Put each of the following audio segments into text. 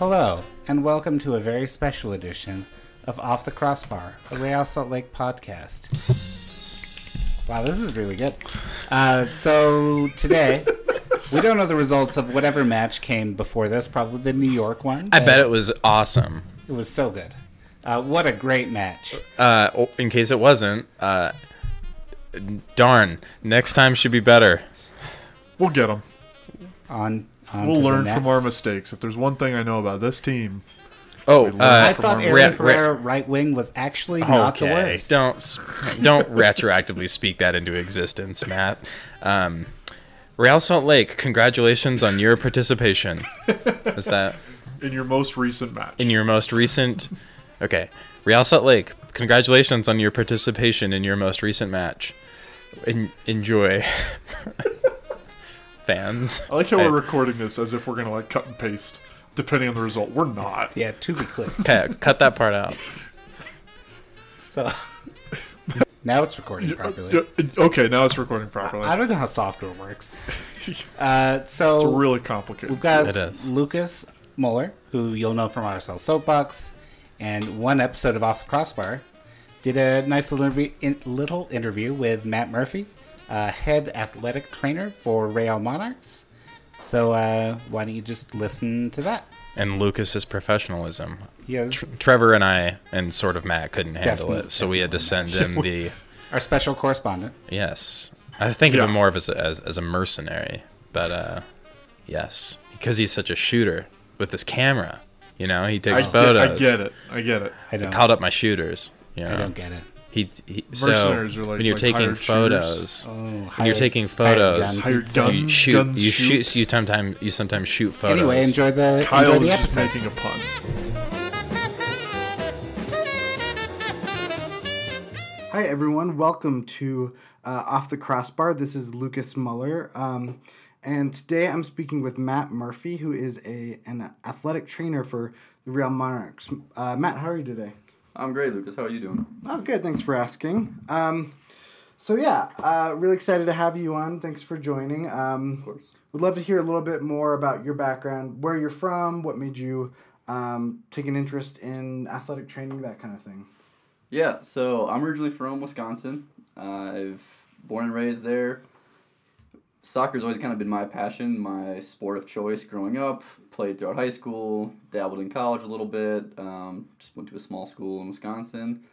Hello, and welcome to a very special edition of Off the Crossbar, a Real Salt Lake podcast. Wow, this is really good. Uh, so today, we don't know the results of whatever match came before this, probably the New York one. I bet it was awesome. it was so good. Uh, what a great match! Uh, in case it wasn't, uh, darn, next time should be better. We'll get them. On, on We'll to the learn from our mistakes. If there's one thing I know about this team, Oh, learned I uh, thought Aaron Ra- ra- Pereira right wing was actually not the okay, worst. don't don't retroactively speak that into existence, Matt. Um, Real Salt Lake, congratulations on your participation. Is that in your most recent match, in your most recent? Okay, Real Salt Lake, congratulations on your participation in your most recent match. En- enjoy, fans. I like how I- we're recording this as if we're gonna like cut and paste, depending on the result. We're not. Yeah, to be clear. Okay, cut that part out. So now it's recording properly. Okay, now it's recording properly. I don't know how software works. Uh, so it's really complicated. we've got It is. Lucas Muller, who you'll know from RSL Soapbox, and one episode of Off the Crossbar. Did a nice little interview, in, little interview with Matt Murphy, uh, head athletic trainer for Real Monarchs. So uh, why don't you just listen to that? And Lucas's professionalism. He has Tr- Trevor and I and sort of Matt couldn't handle Definitely- it, so we had to send in the our special correspondent. yes. I think of him more of as as, as a mercenary, but uh, yes, because he's such a shooter with his camera. You know, he I takes get, photos. I get it. I get it. I He don't. called up my shooters. You know, I don't get it. He, he so are like- when you're like taking photos, Oh, when hired- you're taking photos, guns, Hired he'd guns. you shoot, guns you shoot. shoot, you sometimes you sometimes shoot photos. Anyway, enjoy the Kyle enjoy was the just episode. making a pun. Hi, everyone. Welcome to uh, Off the Crossbar. This is Lucas Muller. Um, and today I'm speaking with Matt Murphy, who is a an athletic trainer for the Real Monarchs. Uh, Matt, how are you today? I'm great, Lucas. How are you doing? Oh, good. Thanks for asking. Um, so, yeah, uh, really excited to have you on. Thanks for joining. Um, Of course. Would love to hear a little bit more about your background, where you're from, what made you um, take an interest in athletic training, that kind of thing. Yeah, so I'm originally from Wisconsin. Uh, I've born and raised there. Soccer's always kind of been my passion, my sport of choice growing up. Played throughout high school, dabbled in college a little bit. Um, just went to a small school in Wisconsin.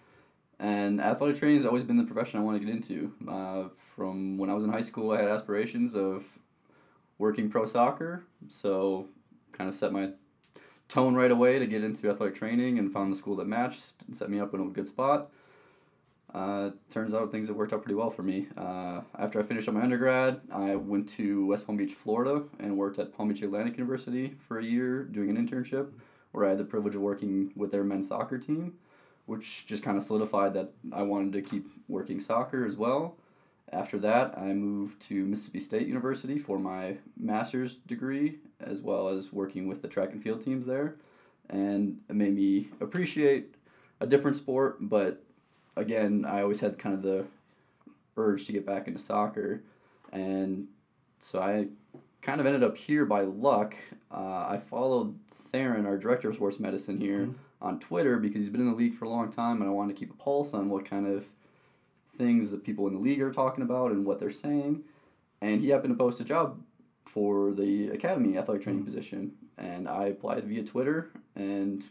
And athletic training has always been the profession I want to get into. Uh, from when I was in high school, I had aspirations of working pro soccer. So, kind of set my tone right away to get into athletic training and found the school that matched and set me up in a good spot. Uh, turns out things have worked out pretty well for me. Uh, after I finished up my undergrad, I went to West Palm Beach, Florida, and worked at Palm Beach Atlantic University for a year doing an internship where I had the privilege of working with their men's soccer team, which just kind of solidified that I wanted to keep working soccer as well. After that, I moved to Mississippi State University for my master's degree, as well as working with the track and field teams there. And it made me appreciate a different sport, but again, I always had kind of the urge to get back into soccer. And so I kind of ended up here by luck. Uh, I followed Theron, our director of sports medicine here, on Twitter because he's been in the league for a long time, and I wanted to keep a pulse on what kind of things that people in the league are talking about and what they're saying. And he happened to post a job for the academy athletic training position, and I applied via Twitter. And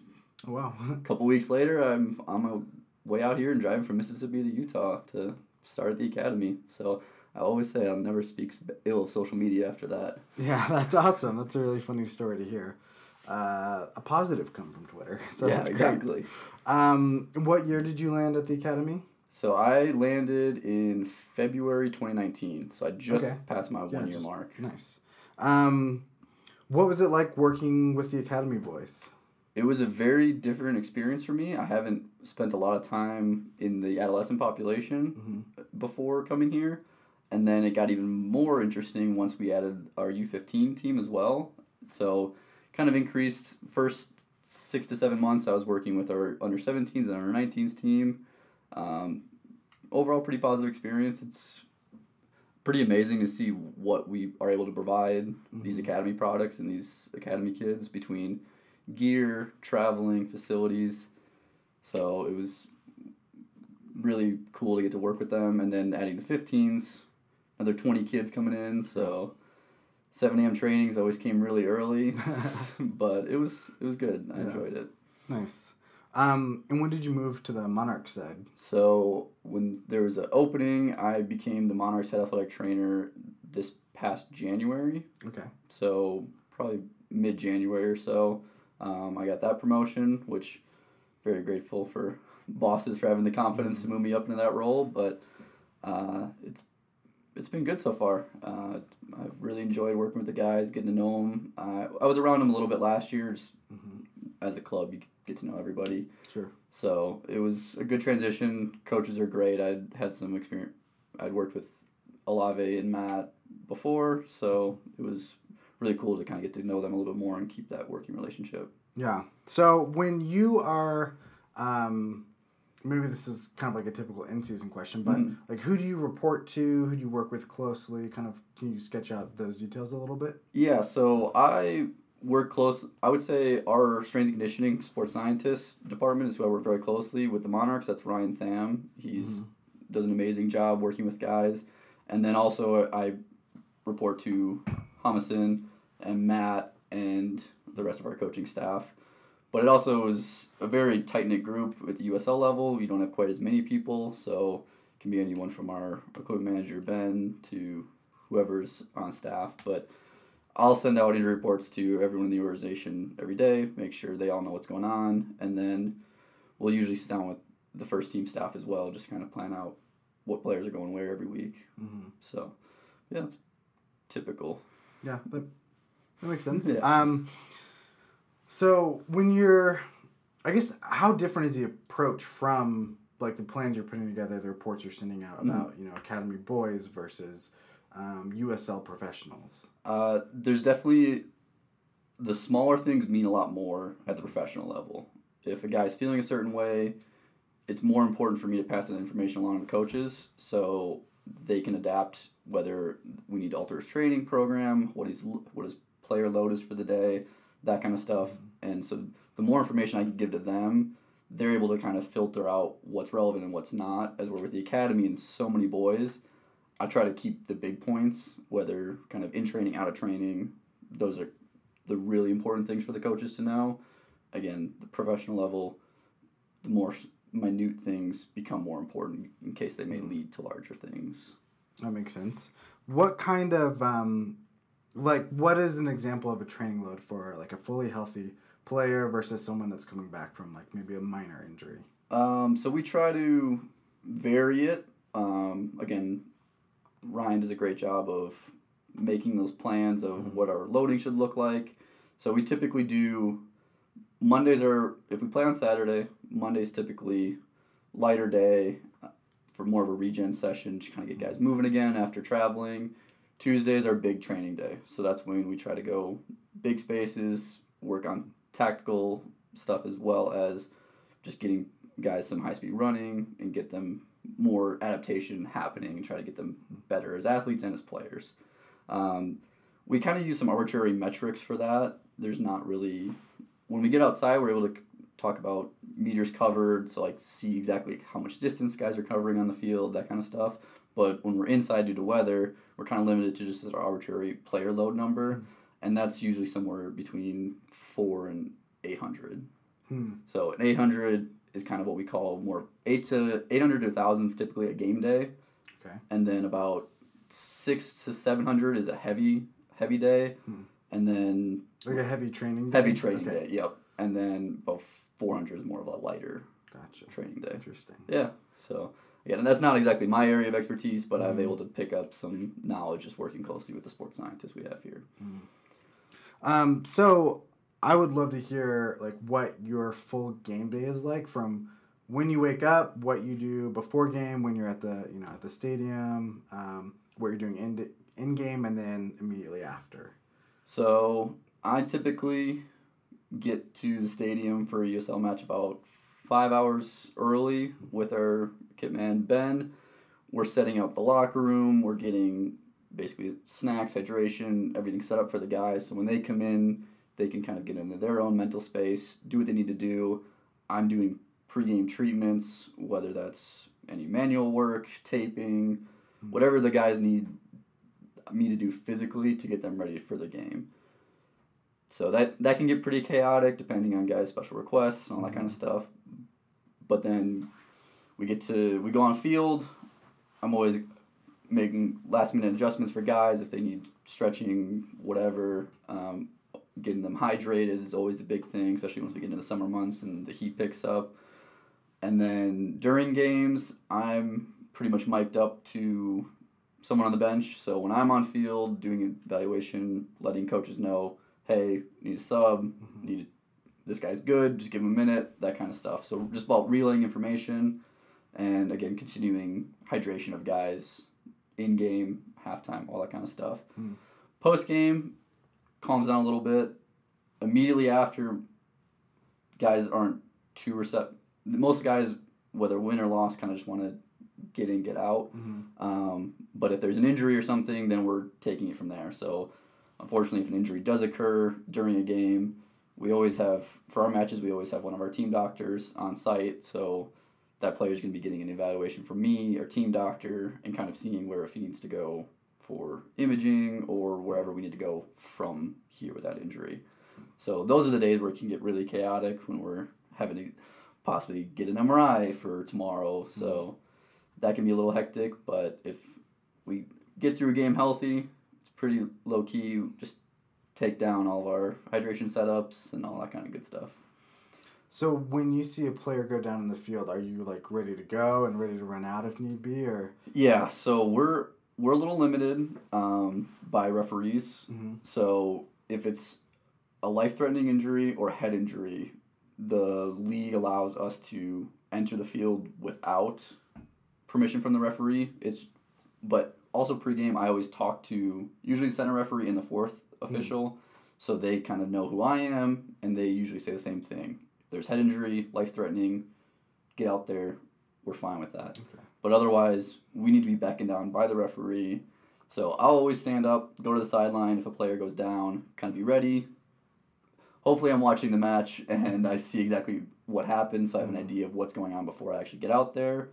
Oh, wow. a couple weeks later, I'm on my way out here and driving from Mississippi to Utah to start at the academy. So I always say I'll never speak ill of social media after that. Yeah, that's awesome. That's a really funny story to hear. Uh, a positive come from Twitter. So yeah, exactly. Um, what year did you land at the academy? So I landed in February 2019. So I just Okay. passed my Yeah, one year mark. Nice. Um, what was it like working with the academy boys? It was a very different experience for me. I haven't spent a lot of time in the adolescent population before coming here. And then it got even more interesting once we added our U15 team as well. So, kind of increased first six to seven months, I was working with our under 17s and under 19s team. Um, overall, pretty positive experience. It's pretty amazing to see what we are able to provide these academy products and these academy kids between gear, traveling, facilities. So it was really cool to get to work with them, and then adding the 15s, another 20 kids coming in. So 7 a.m. trainings always came really early, but it was it was good. I Yeah. enjoyed it. Nice. Um, and when did you move to the Monarch side? So when there was an opening, I became the Monarchs head athletic trainer this past January. Okay. So probably mid January or so, um, I got that promotion, which very grateful for bosses for having the confidence to move me up into that role. But uh, it's it's been good so far. Uh, I've really enjoyed working with the guys, getting to know them. Uh, I was around them a little bit last year. Just as a club, you get to know everybody. Sure. So it was a good transition. Coaches are great. I'd had some experience. I'd worked with Olave and Matt before, so it was really cool to kind of get to know them a little bit more and keep that working relationship. Yeah. So when you are, um, maybe this is kind of like a typical in season question, but Mhm. like who do you report to? Who do you work with closely? Kind of, can you sketch out those details a little bit? Yeah, so I work close. I would say our strength and conditioning sports scientist department is who I work very closely with the Monarchs. That's Ryan Tham. He's does an amazing job working with guys, and then also I report to Jamison and Matt and the rest of our coaching staff. But it also is a very tight knit group at the USL level. You don't have quite as many people, so it can be anyone from our equipment manager Ben to whoever's on staff. But I'll send out injury reports to everyone in the organization every day, make sure they all know what's going on, and then we'll usually sit down with the first team staff as well, just kind of plan out what players are going where every week. Mm-hmm. So, yeah, it's typical. Yeah, that, that makes sense. Yeah. Um, so when you're, I guess, how different is the approach from like the plans you're putting together, the reports you're sending out Mm-hmm. about, you know, academy boys versus um, USL professionals? Uh, there's definitely the smaller things mean a lot more at the professional level. If a guy's feeling a certain way, it's more important for me to pass that information along to coaches so they can adapt whether we need to alter his training program, what he's what his player load is for the day, that kind of stuff. And so the more information I can give to them, they're able to kind of filter out what's relevant and what's not. As we're with the academy and so many boys, I try to keep the big points, whether kind of in training, out of training. Those are the really important things for the coaches to know. Again, the professional level, the more minute things become more important in case they may lead to larger things. That makes sense. What kind of um, like what is an example of a training load for like a fully healthy player versus someone that's coming back from like maybe a minor injury? Um, so we try to vary it. Um, again, Ryan does a great job of making those plans of what our loading should look like. So we typically do Mondays are if we play on Saturday. Mondays typically lighter day uh, for more of a regen session to kind of get guys moving again after traveling. Tuesdays are big training day, so that's when we try to go big spaces, work on tactical stuff as well as just getting guys some high speed running and get them more adaptation happening and try to get them better as athletes and as players. Um, we kind of use some arbitrary metrics for that. There's not really when we get outside, we're able to talk about meters covered, so like see exactly how much distance guys are covering on the field, that kind of stuff. But when we're inside due to weather, we're kind of limited to just our arbitrary player load number, and that's usually somewhere between four and eight hundred. Hmm. So an eight hundred is kind of what we call more eight to eight hundred to thousands typically a game day, Okay. and then about six to seven hundred is a heavy heavy day, and then Like a heavy training. day? heavy training Okay. day. Yep, and then about four hundred is more of a lighter Gotcha. training day. Interesting. Yeah. So again, and that's not exactly my area of expertise, but Mm-hmm. I've able to pick up some knowledge just working closely with the sports scientists we have here. Um, so I would love to hear like what your full game day is like from when you wake up, what you do before game, when you're at the you know at the stadium, um, what you're doing in in game, and then immediately after. So I typically get to the stadium for a USL match about five hours early with our kit man Ben. We're setting up the locker room. We're getting basically snacks, hydration, everything set up for the guys. So when they come in, they can kind of get into their own mental space, do what they need to do. I'm doing pregame treatments, whether that's any manual work, taping, hmm. whatever the guys need me to do physically to get them ready for the game. So that that can get pretty chaotic depending on guys' special requests and all that kind of hmm. stuff. But then we get to we go on field. I'm always making last minute adjustments for guys if they need stretching, whatever. Um, getting them hydrated is always the big thing, especially once we get into the summer months and the heat picks up. And then during games, I'm pretty much mic'd up to someone on the bench. So when I'm on field doing evaluation, letting coaches know, hey, need a sub, need this guy's good, just give him a minute, that kind of stuff. So just about relaying information, and again continuing hydration of guys in game, halftime, all that kind of stuff. Post game, calms down a little bit. Immediately after, guys aren't too receptive. Most guys, whether win or loss, kind of just want to get in, get out. Um, but if there's an injury or something, then we're taking it from there. So, unfortunately, if an injury does occur during a game, we always have for our matches we always have one of our team doctors on site. So that player is going to be getting an evaluation from me, our team doctor, and kind of seeing where if he needs to go for imaging or wherever we need to go from here with that injury. So those are the days where it can get really chaotic when we're having to possibly get an MRI for tomorrow. So mm-hmm. that can be a little hectic, but if we get through a game healthy, it's pretty low key. Just take down all of our hydration setups and all that kind of good stuff. So when you see a player go down in the field, are you like ready to go and ready to run out if need be, or Yeah, so we're we're a little limited um, by referees. So if it's a life threatening injury or head injury, the league allows us to enter the field without permission from the referee. It's but also pregame I always talk to usually the center referee and the fourth official, so they kind of know who I am and they usually say the same thing. There's head injury, life threatening, get out there. We're fine with that. But otherwise, we need to be beckoned down by the referee. So I'll always stand up, go to the sideline if a player goes down, kind of be ready. Hopefully, I'm watching the match and I see exactly what happened, so I have an mm-hmm. idea of what's going on before I actually get out there.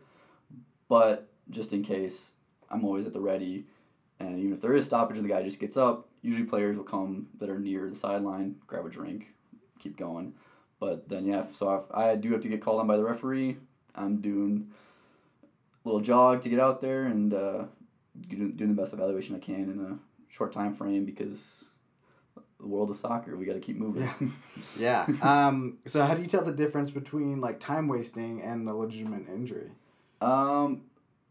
But just in case, I'm always at the ready. And even if there is stoppage and the guy just gets up, usually players will come that are near the sideline, grab a drink, keep going. But then, yeah, so if I do have to get called on by the referee, I'm doing a little jog to get out there and uh, doing doing the best evaluation I can in a short time frame because the world of soccer, we got to keep moving. yeah? um, so how do you tell the difference between like time wasting and a legitimate injury? um,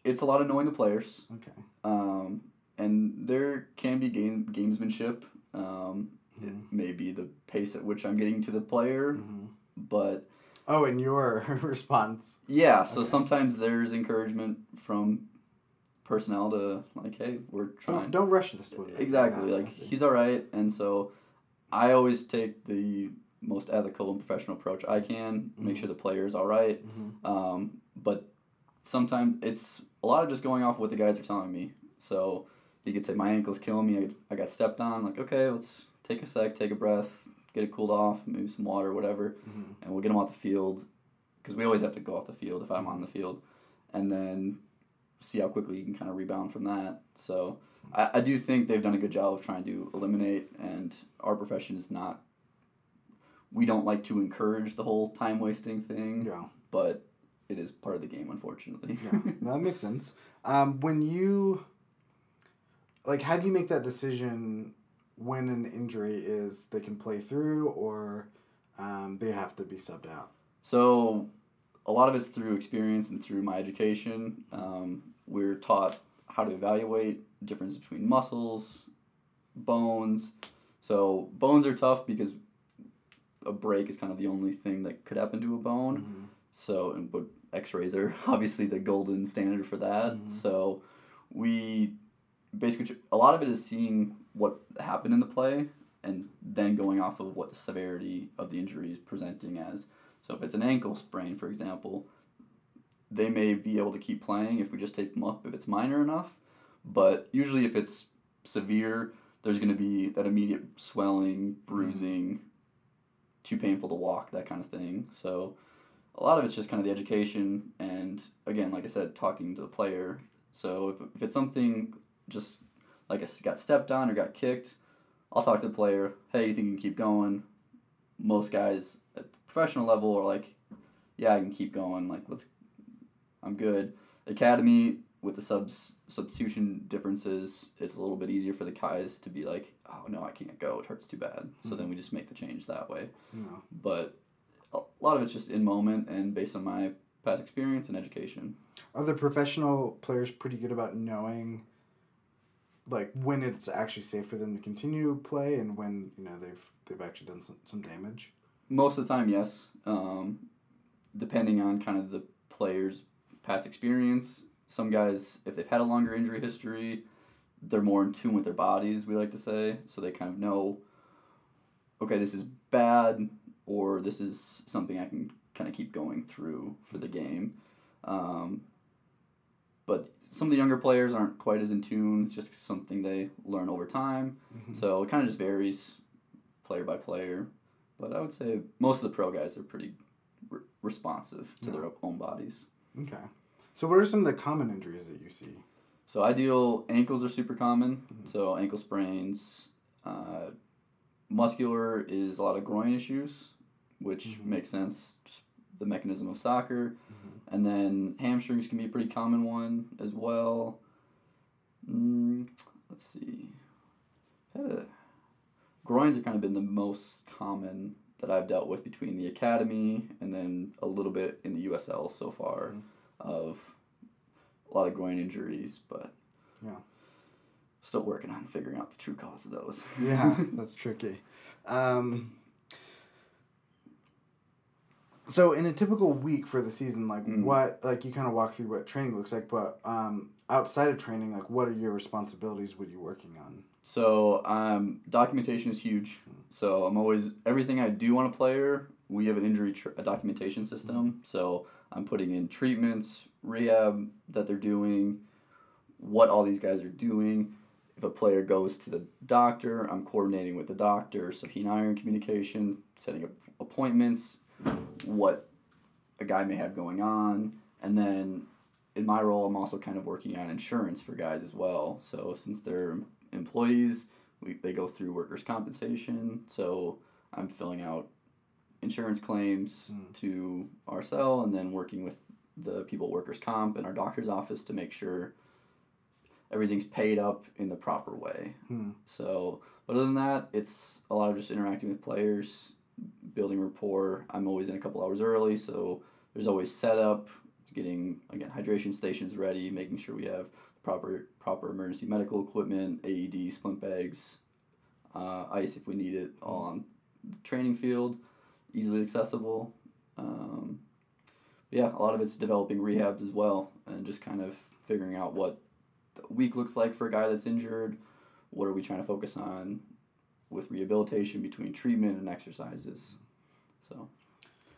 it's a lot of knowing the players. Okay. Um, and there can be game gamesmanship. Um, Mm-hmm. It may be the pace at which I'm getting to the player, mm-hmm. but Oh, and your response. yeah. So Okay. sometimes there's encouragement from personnel to like, hey, we're trying. Don't, don't rush this one. Exactly. Yeah, like he's all right, and so I always take the most ethical and professional approach I can. Make sure mm-hmm. the player is all right. Um, but sometimes it's a lot of just going off what the guys are telling me. So you could say my ankle's killing me. I, I got stepped on. Like okay, let's take a sec, take a breath, get it cooled off, maybe some water, whatever, and we'll get them off the field. Because we always have to go off the field if I'm on the field, and then see how quickly you can kind of rebound from that. So I, I do think they've done a good job of trying to eliminate, and our profession is not. We don't like to encourage the whole time wasting thing, Yeah. but it is part of the game, unfortunately. Yeah, that makes sense. Um, when you, like, how do you make that decision when an injury is they can play through or um, they have to be subbed out? So, a lot of it's through experience and through my education. Um, we're taught how to evaluate difference between muscles, bones. So, bones are tough because a break is kind of the only thing that could happen to a bone. So, and but X-rays are obviously the golden standard for that. So, we basically a lot of it is seeing what happened in the play and then going off of what the severity of the injury is presenting as. So, if it's an ankle sprain, for example, they may be able to keep playing if we just tape them up if it's minor enough. But usually, if it's severe, there's going to be that immediate swelling, hmm. bruising, too painful to walk, that kind of thing. So a lot of it's just kind of the education and again, like I said, talking to the player. So if, if it's something just like I s- got stepped on or got kicked, I'll talk to the player. Hey, you think you can keep going? Most guys at the professional level are like, yeah, I can keep going. Like let's, I'm good. Academy with the subs substitution differences, it's a little bit easier for the guys to be like, oh no, I can't go. It hurts too bad. So hmm. then we just make the change that way. No. But a lot of it's just in moment and based on my past experience and education. Are the professional players pretty good about knowing, like when it's actually safe for them to continue to play and when you know they've they've actually done some, some damage? Most of the time, yes. Um, depending on kind of the player's past experience. Some guys, if they've had a longer injury history, they're more in tune with their bodies, we like to say. So they kind of know, okay, this is bad, or this is something I can kind of keep going through for the game. Um, but some of the younger players aren't quite as in tune. It's just something they learn over time. Mm-hmm. So it kind of just varies player by player. But I would say most of the pro guys are pretty re- responsive to their own bodies. Okay. So what are some of the common injuries that you see? So ideal ankles are super common. Mm-hmm. So ankle sprains. Uh, muscular is a lot of groin issues, which mm-hmm. makes sense. Just the mechanism of soccer, and then hamstrings can be a pretty common one as well. Mm, let's see. A, groins have kind of been the most common that I've dealt with between the academy and then a little bit in the USL so far of a lot of groin injuries, but Yeah. still working on figuring out the true cause of those. Yeah, that's tricky. Um, so in a typical week for the season, like Mm. what, like you kind of walk through what training looks like, but um, outside of training, like what are your responsibilities? What are you working on? So um, documentation is huge. So I'm always everything I do on a player. We have an injury tr- a documentation system. So I'm putting in treatments, rehab that they're doing, what all these guys are doing. If a player goes to the doctor, I'm coordinating with the doctor. So he and I are in communication, setting up appointments, what a guy may have going on, and then in my role, I'm also kind of working on insurance for guys as well. So since they're employees, we, they go through workers' compensation. So I'm filling out insurance claims hmm. to RSL and then working with the people at workers' comp and our doctor's office to make sure everything's paid up in the proper way. Hmm. So, but other than that, it's a lot of just interacting with players, building rapport. I'm always in a couple hours early, so there's always setup, getting again hydration stations ready, making sure we have proper proper emergency medical equipment, AED, splint bags, uh, ice if we need it, all on training field, easily accessible. Um, yeah, a lot of it's developing rehabs as well, and just kind of figuring out what the week looks like for a guy that's injured. What are we trying to focus on with rehabilitation between treatment and exercises? So.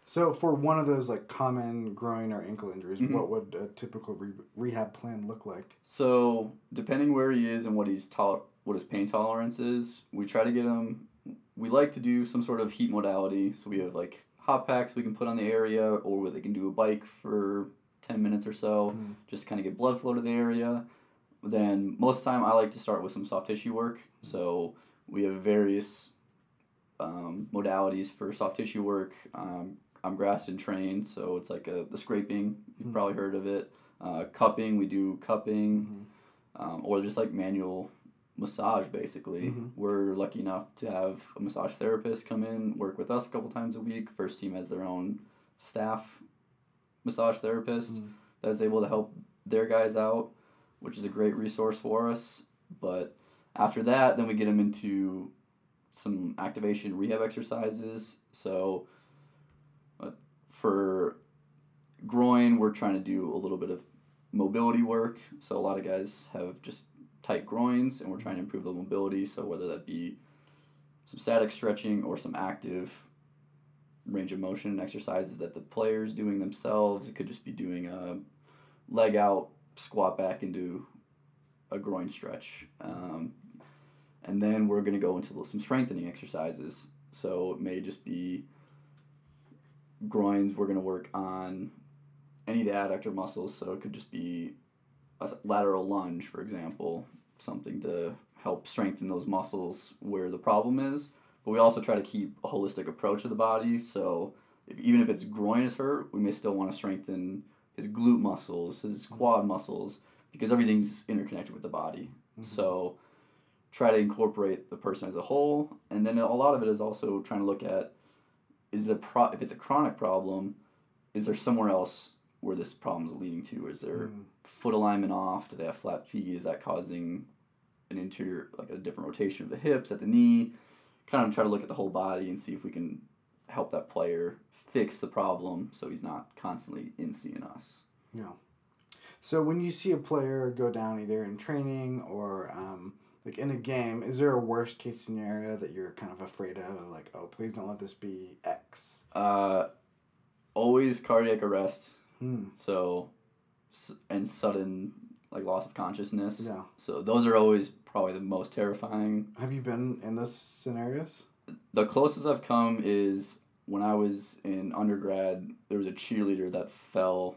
So for one of those like common groin or ankle injuries, Mhm. what would a typical re- rehab plan look like? So depending where he is and what he's tol- what his pain tolerance is, we try to get him. We like to do some sort of heat modality. So we have like hot packs we can put on the area, or they can do a bike for ten minutes or so, just kind of get blood flow to the area. Then most of the time I like to start with some soft tissue work. So we have various um, modalities for soft tissue work. Um, I'm Graston trained, so it's like a the scraping. You've probably heard of it. Uh, cupping, we do cupping, um, or just like manual massage. Basically, we're lucky enough to have a massage therapist come in, work with us a couple times a week. First team has their own staff massage therapist that is able to help their guys out, which is a great resource for us. But after that, then we get them into some activation rehab exercises. So uh, for groin, we're trying to do a little bit of mobility work. So a lot of guys have just tight groins, and we're trying to improve the mobility. So whether that be some static stretching or some active range of motion exercises that the players doing themselves. It could just be doing a leg out, squat back into a groin stretch. Um, and then we're gonna go into some strengthening exercises. So it may just be groins. We're gonna work on any of the adductor muscles. So it could just be a lateral lunge, for example, something to help strengthen those muscles where the problem is. But we also try to keep a holistic approach to the body. So if, even if its groin is hurt, we may still want to strengthen his glute muscles, his mm-hmm. quad muscles, because everything's interconnected with the body. Mm-hmm. So try to incorporate the person as a whole, and then a lot of it is also trying to look at is the pro if it's a chronic problem, is there somewhere else where this problem is leading to? Is there foot alignment off? Do they have flat feet? Is that causing an interior like a different rotation of the hips at the knee? Kind of try to look at the whole body and see if we can help that player fix the problem so he's not constantly in seeing us. Yeah. So when you see a player go down either in training or um, like in a game, is there a worst case scenario that you're kind of afraid of? Like, oh, please don't let this be X. Uh, always cardiac arrest. Hmm. So, and sudden like loss of consciousness. Yeah. So those are always probably the most terrifying. Have you been in those scenarios? The closest I've come is when I was in undergrad. There was a cheerleader that fell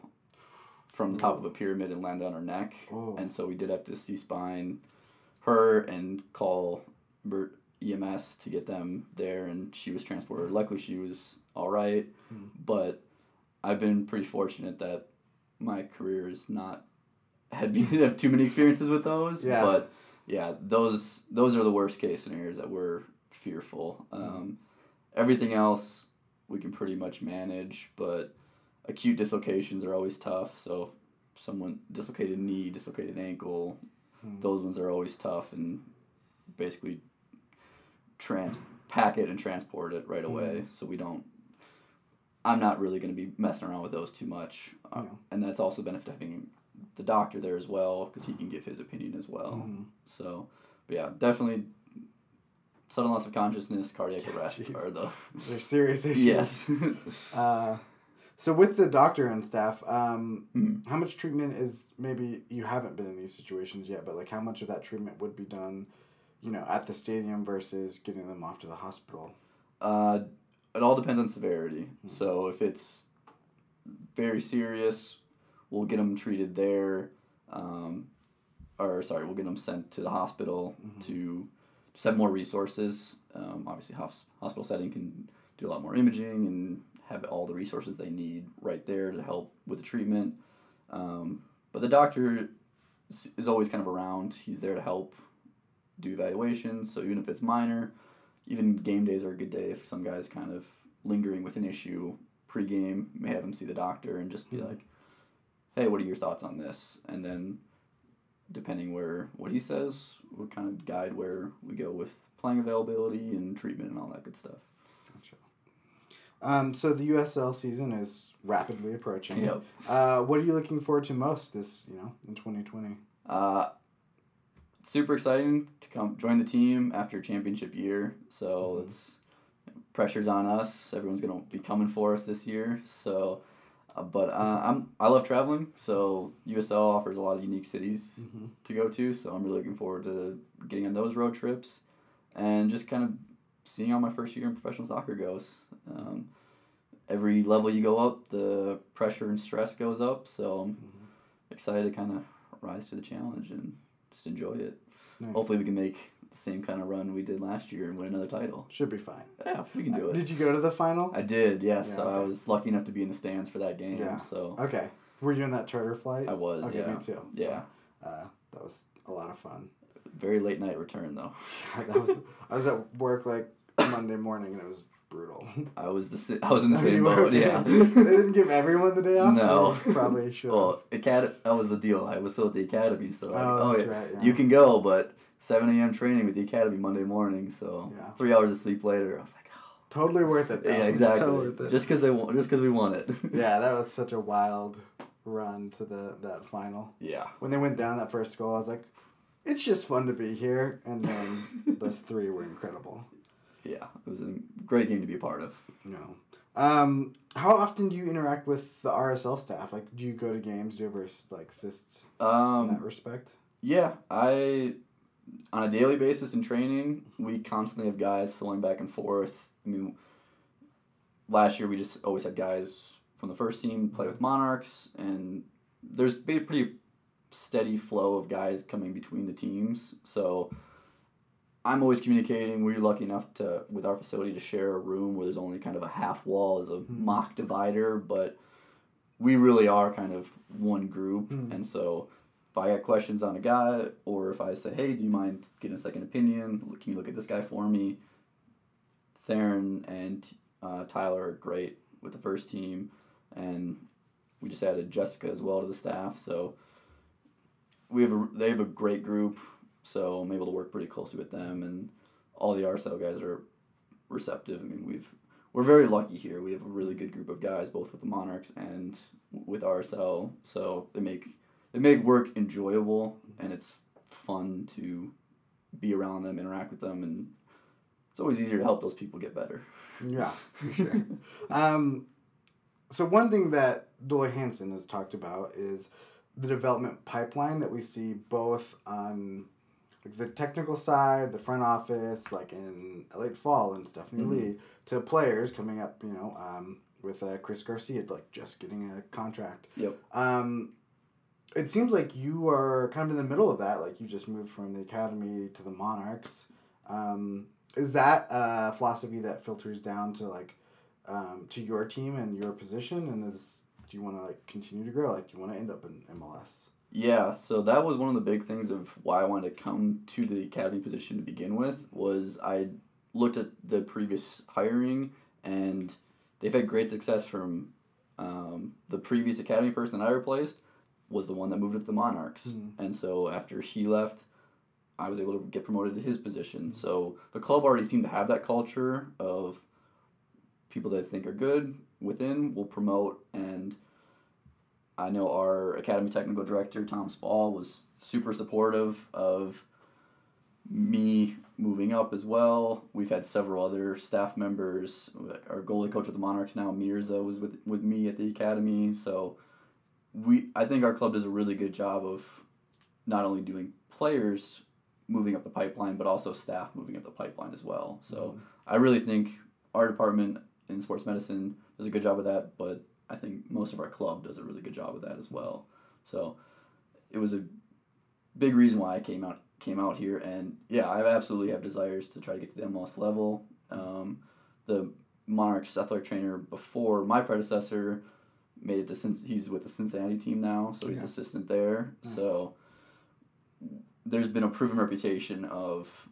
from the top of a pyramid and landed on her neck, Oh. and so we did have to C spine her and call Bert EMS to get them there, and she was transported. Luckily, she was all right, but I've been pretty fortunate that my career is not had have too many experiences with those. Yeah. But yeah, those those are the worst case scenarios that we're fearful. Um, everything else we can pretty much manage, but acute dislocations are always tough. So someone dislocated knee, dislocated ankle, those ones are always tough and basically trans pack it and transport it right away so we don't I'm not really going to be messing around with those too much. Uh, Yeah. And that's also benefit having the doctor there as well because he can give his opinion as well. Mm-hmm. So, but yeah, definitely sudden loss of consciousness, cardiac arrest jeez. are the They're serious issues. yes. Uh, so with the doctor and staff, um, Mhm. how much treatment is maybe you haven't been in these situations yet, but like how much of that treatment would be done, you know, at the stadium versus getting them off to the hospital? Uh, it all depends on severity. So if it's very serious, we'll get them treated there, um, or sorry, we'll get them sent to the hospital to just have more resources. Um, obviously, hos- hospital setting can do a lot more imaging and have all the resources they need right there to help with the treatment. Um, but the doctor is- always kind of around. He's there to help do evaluations. So even if it's minor, even game days are a good day if some guy's kind of lingering with an issue pregame. May have him see the doctor and just be like, "Hey, what are your thoughts on this?" And then, depending where what he says, we'll kind of guide where we go with playing availability and treatment and all that good stuff. Um, so the USL season is rapidly approaching. Yep. Uh, what are you looking forward to most this, you know, in 2020? Uh, super exciting to come join the team after championship year. So it's pressure's on us. Everyone's gonna be coming for us this year. So, uh, but uh, I'm I love traveling. So USL offers a lot of unique cities to go to. So I'm really looking forward to getting on those road trips, and just kind of seeing how my first year in professional soccer goes. Um, every level you go up, the pressure and stress goes up. So I'm excited to kind of rise to the challenge and just enjoy it. Nice. Hopefully, we can make the same kind of run we did last year and win another title. Should be fine. Yeah, we can do it. Did you go to the final? I did, yes. Yeah, so I was lucky enough to be in the stands for that game. Yeah. So Okay. Were you in that charter flight? I was, Okay, yeah. me too. So, Yeah. Uh, that was a lot of fun. Very late night return though. that was I was at work like Monday morning and it was brutal. I was the I was in the same boat. Yeah. they didn't give everyone the day off. No. They probably should. Well, acad- that was the deal. I was still at the academy, so like, Oh, oh, that's yeah, right, yeah. you can go, but seven a.m. training with the academy Monday morning. So Yeah. three hours of sleep later, I was like, oh, totally worth it. Though. yeah, exactly. So. Just because they want, just because we won it. yeah, that was such a wild run to the that final. yeah. When they went down that first goal, I was like, it's just fun to be here. And then those three were incredible. Yeah, it was a great game to be a part of. Know. Um, how often do you interact with the RSL staff? Like, do you go to games? Do you ever like assist in that Um, respect? yeah, I on a daily basis in training, we constantly have guys filling back and forth. I mean, last year we just always had guys from the first team play with Monarchs, and there's been a pretty steady flow of guys coming between the teams. So I'm always communicating. We're lucky enough to with our facility to share a room where there's only kind of a half wall as a mock divider, but we really are kind of one group, and so if I got questions on a guy, or if I say, "Hey, do you mind getting a second opinion? Can you look at this guy for me?" Theron and uh, Tyler are great with the first team, and we just added Jessica as well to the staff. So we have a they have a great group. So I'm able to work pretty closely with them, and all the RSL guys are receptive. I mean, we've we're very lucky here. We have a really good group of guys, both with the Monarchs and with RSL. So they make they make work enjoyable, and it's fun to be around them, interact with them, and it's always easier to help those people get better. Yeah, for sure. um, so one thing that Dell Loy Hansen has talked about is the development pipeline that we see both on like the technical side, the front office, like in late Fall and Stephanie Mhm. Lee, to players coming up, you know, um, with uh, Chris Garcia, like just getting a contract. Yep. Um, it seems like you are kind of in the middle of that. Like you just moved from the academy to the Monarchs. Um, is that a philosophy that filters down to like um, to your team and your position? And is do you want to like continue to grow? Like do you want to end up in MLS? Yeah, so that was one of the big things of why I wanted to come to the academy position to begin with was I looked at the previous hiring and they've had great success from um, the previous academy person that I replaced was the one that moved up to the Monarchs. Mhm. And so after he left, I was able to get promoted to his position. So the club already seemed to have that culture of people that I think are good within will promote and I know our academy technical director Tom Spall was super supportive of me moving up as well. We've had several other staff members. Our goalie coach with the Monarchs now, Mirza, was with with me at the academy. So we I think our club does a really good job of not only doing players moving up the pipeline, but also staff moving up the pipeline as well. So mm-hmm. I really think our department in sports medicine does a good job of that, but I think most of our club does a really good job of that as well. So it was a big reason why I came out came out here, and yeah, I absolutely have desires to try to get to the MLS level. Um, the Monarchs athletic trainer before my predecessor made it to since he's with the Cincinnati team now, so he's Yeah. assistant there. Nice. So there's been a proven reputation of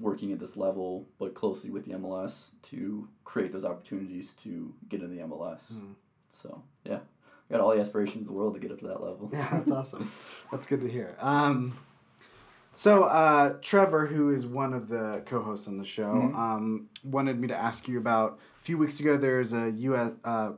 working at this level, but closely with the MLS to create those opportunities to get in the MLS. Hmm. So yeah, I got all the aspirations in the world to get up to that level. Yeah, that's awesome. That's good to hear. Um, so uh, Trevor, who is one of the co-hosts on the show, Mhm. um, wanted me to ask you about. A few weeks ago, there's a US, uh,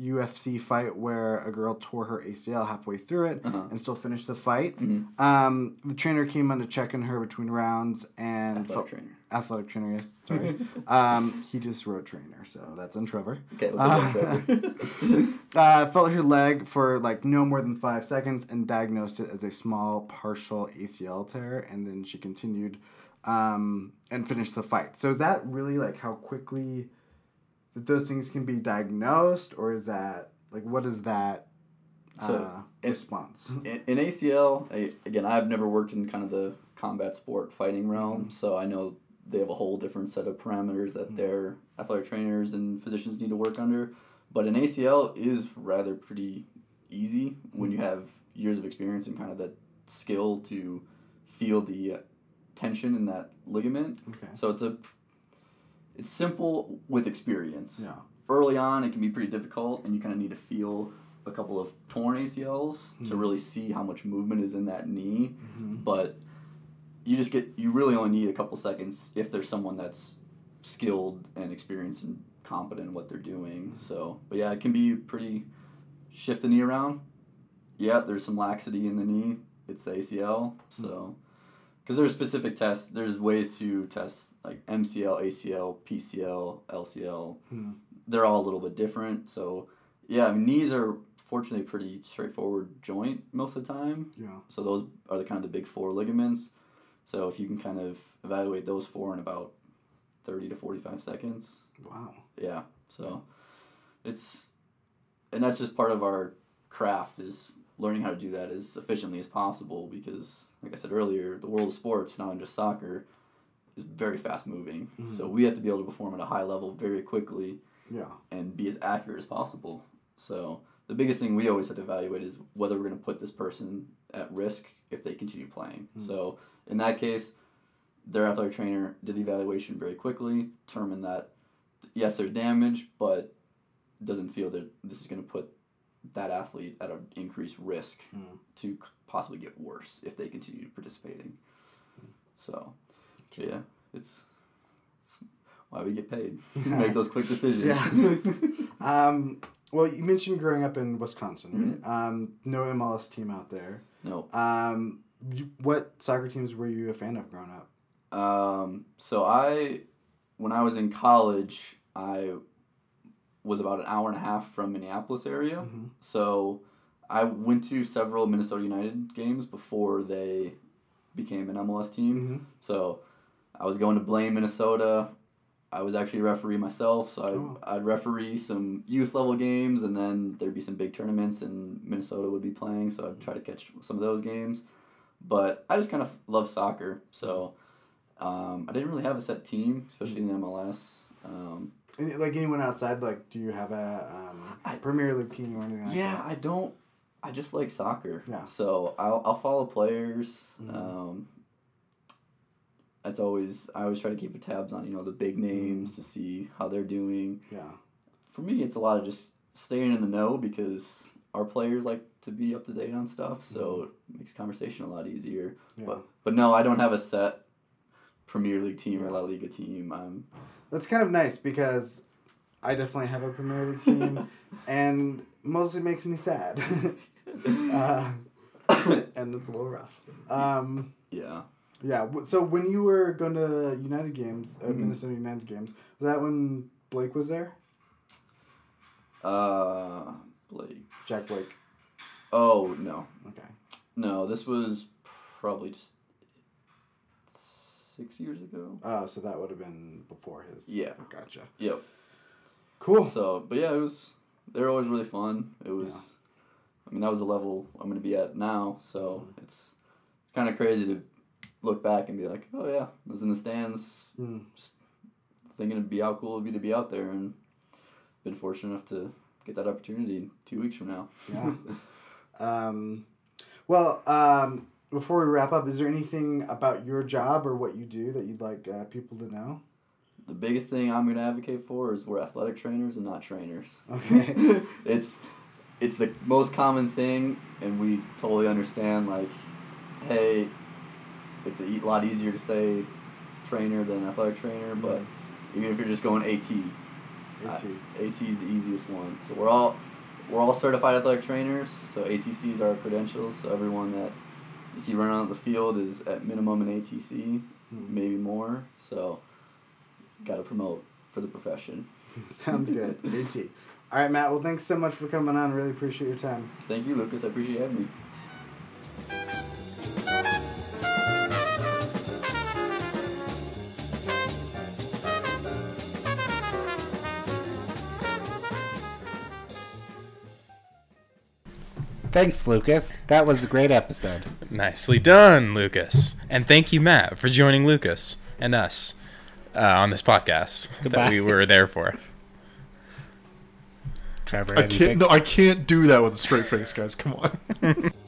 UFC fight where a girl tore her ACL halfway through it Uh-huh. and still finished the fight. Mhm. Um, the trainer came on to check on her between rounds and Athletic felt- trainer. athletic trainer. Yes, sorry. um, he just wrote trainer, so that's on Trevor. Okay, Uh, Trevor. Uh, felt her leg for like no more than five seconds and diagnosed it as a small partial ACL tear, and then she continued um, and finished the fight. So is that really like how quickly that those things can be diagnosed, or is that like what is that So, uh, it- response? in, in ACL, I, again, I've never worked in kind of the combat sport fighting realm, Mm-hmm. so I know they have a whole different set of parameters that their athletic trainers and physicians need to work under. But an ACL is rather pretty easy when Mm-hmm. you have years of experience and kind of that skill to feel the tension in that ligament. Okay. So it's a it's simple with experience. Yeah. early on it can be pretty difficult and you kind of need to feel a couple of torn ACLs to hmm. really see how much movement is in that knee. Mm-hmm. But you just get you really only need a couple seconds if there's someone that's skilled and experienced and competent in what they're doing. Mm-hmm. So but yeah it can be pretty shift the knee around. Yeah there's some laxity in the knee. It's the ACL so hmm. Because there's specific tests there's ways to test like MCL ACL PCL LCL Hmm. they're all a little bit different so yeah I mean, knees are fortunately pretty straightforward joint most of the time Yeah. so those are the kind of the big four ligaments So if you can kind of evaluate those four in about 30 to 45 seconds, Wow. yeah. So it's and that's just part of our craft is learning how to do that as efficiently as possible because like I said earlier, the world of sports, not just soccer, is very fast moving. Mm-hmm. So we have to be able to perform at a high level very quickly Yeah. and be as accurate as possible. So the biggest thing we always have to evaluate is whether we're going to put this person at risk if they continue playing. Mm-hmm. So in that case, their athletic trainer did the evaluation very quickly, determined that yes, there's damage, but doesn't feel that this is going to put that athlete at an increased risk to possibly get worse if they continue participating. So, yeah, it's, it's why we get paid. Make those quick decisions. Yeah. Um, well, you mentioned growing up in Wisconsin, Mm-hmm. right? Um, no MLS team out there. no. Um, what soccer teams were you a fan of growing up? Um, so I, when I was in college, I was about an hour and a half from Minneapolis area. So I went to several Minnesota United games before they became an MLS team. So I was going to blame Minnesota. I was actually a referee myself, so I'd, Oh. I'd referee some youth level games, and then there'd be some big tournaments, and Minnesota would be playing, so I'd try to catch some of those games. But I just kind of love soccer, so um, I didn't really have a set team, especially in the MLS. Um, like anyone outside, like, do you have a um, I- Premier League team or anything like yeah, that? I don't. I just like soccer. Yeah. So I'll, I'll follow players. Um, that's always I always try to keep the tabs on you know the big names to see how they're doing. Yeah. For me, it's a lot of just staying in the know because our players like to be up to date on stuff, so it makes conversation a lot easier. Yeah. But but no, I don't have a set Premier League team or La Liga team. I'm That's kind of nice because I definitely have a Premier League team, and mostly makes me sad. uh, and it's a little rough. Um, yeah. yeah. So when you were going to United games, uh, Mhm. Minnesota United games, was that when Blake was there? Uh, Blake. Jack Blake. Oh no, Okay. no. This was probably just six years ago. Oh, so that would have been before his. Yeah. Gotcha. Yep. Cool. So, but yeah, it was. They were always really fun. It was. Yeah. I mean, that was the level I'm gonna be at now. So Mm-hmm. it's it's kind of crazy to look back and be like, oh yeah, I was in the stands, Mm. thinking it'd be how cool it'd be to be out there, and been fortunate enough to get that opportunity two weeks from now. Yeah. um, well, um, before we wrap up, is there anything about your job or what you do that you'd like uh, people to know? The biggest thing I'm gonna advocate for is we're athletic trainers and not trainers. Okay. it's it's the most common thing and we totally understand like hey it's a lot easier to say trainer than athletic trainer but even if you're just going AT AT. uh, AT is the easiest one so we're all we're all certified athletic trainers so ATCs are our credentials so everyone that you see running on the field is at minimum an ATC hmm. maybe more so got to promote for the profession Sounds good. AT. All right, Matt. Well, thanks so much for coming on. Really appreciate your time. thank you Lucas I appreciate you having me Thanks, Lucas. That was a great episode. Nicely done, Lucas. And thank you, Matt, for joining Lucas and us uh, on this podcast Goodbye. that we were there for. Trevor, I anything? can't. No, I can't do that with a straight face, guys. Come on.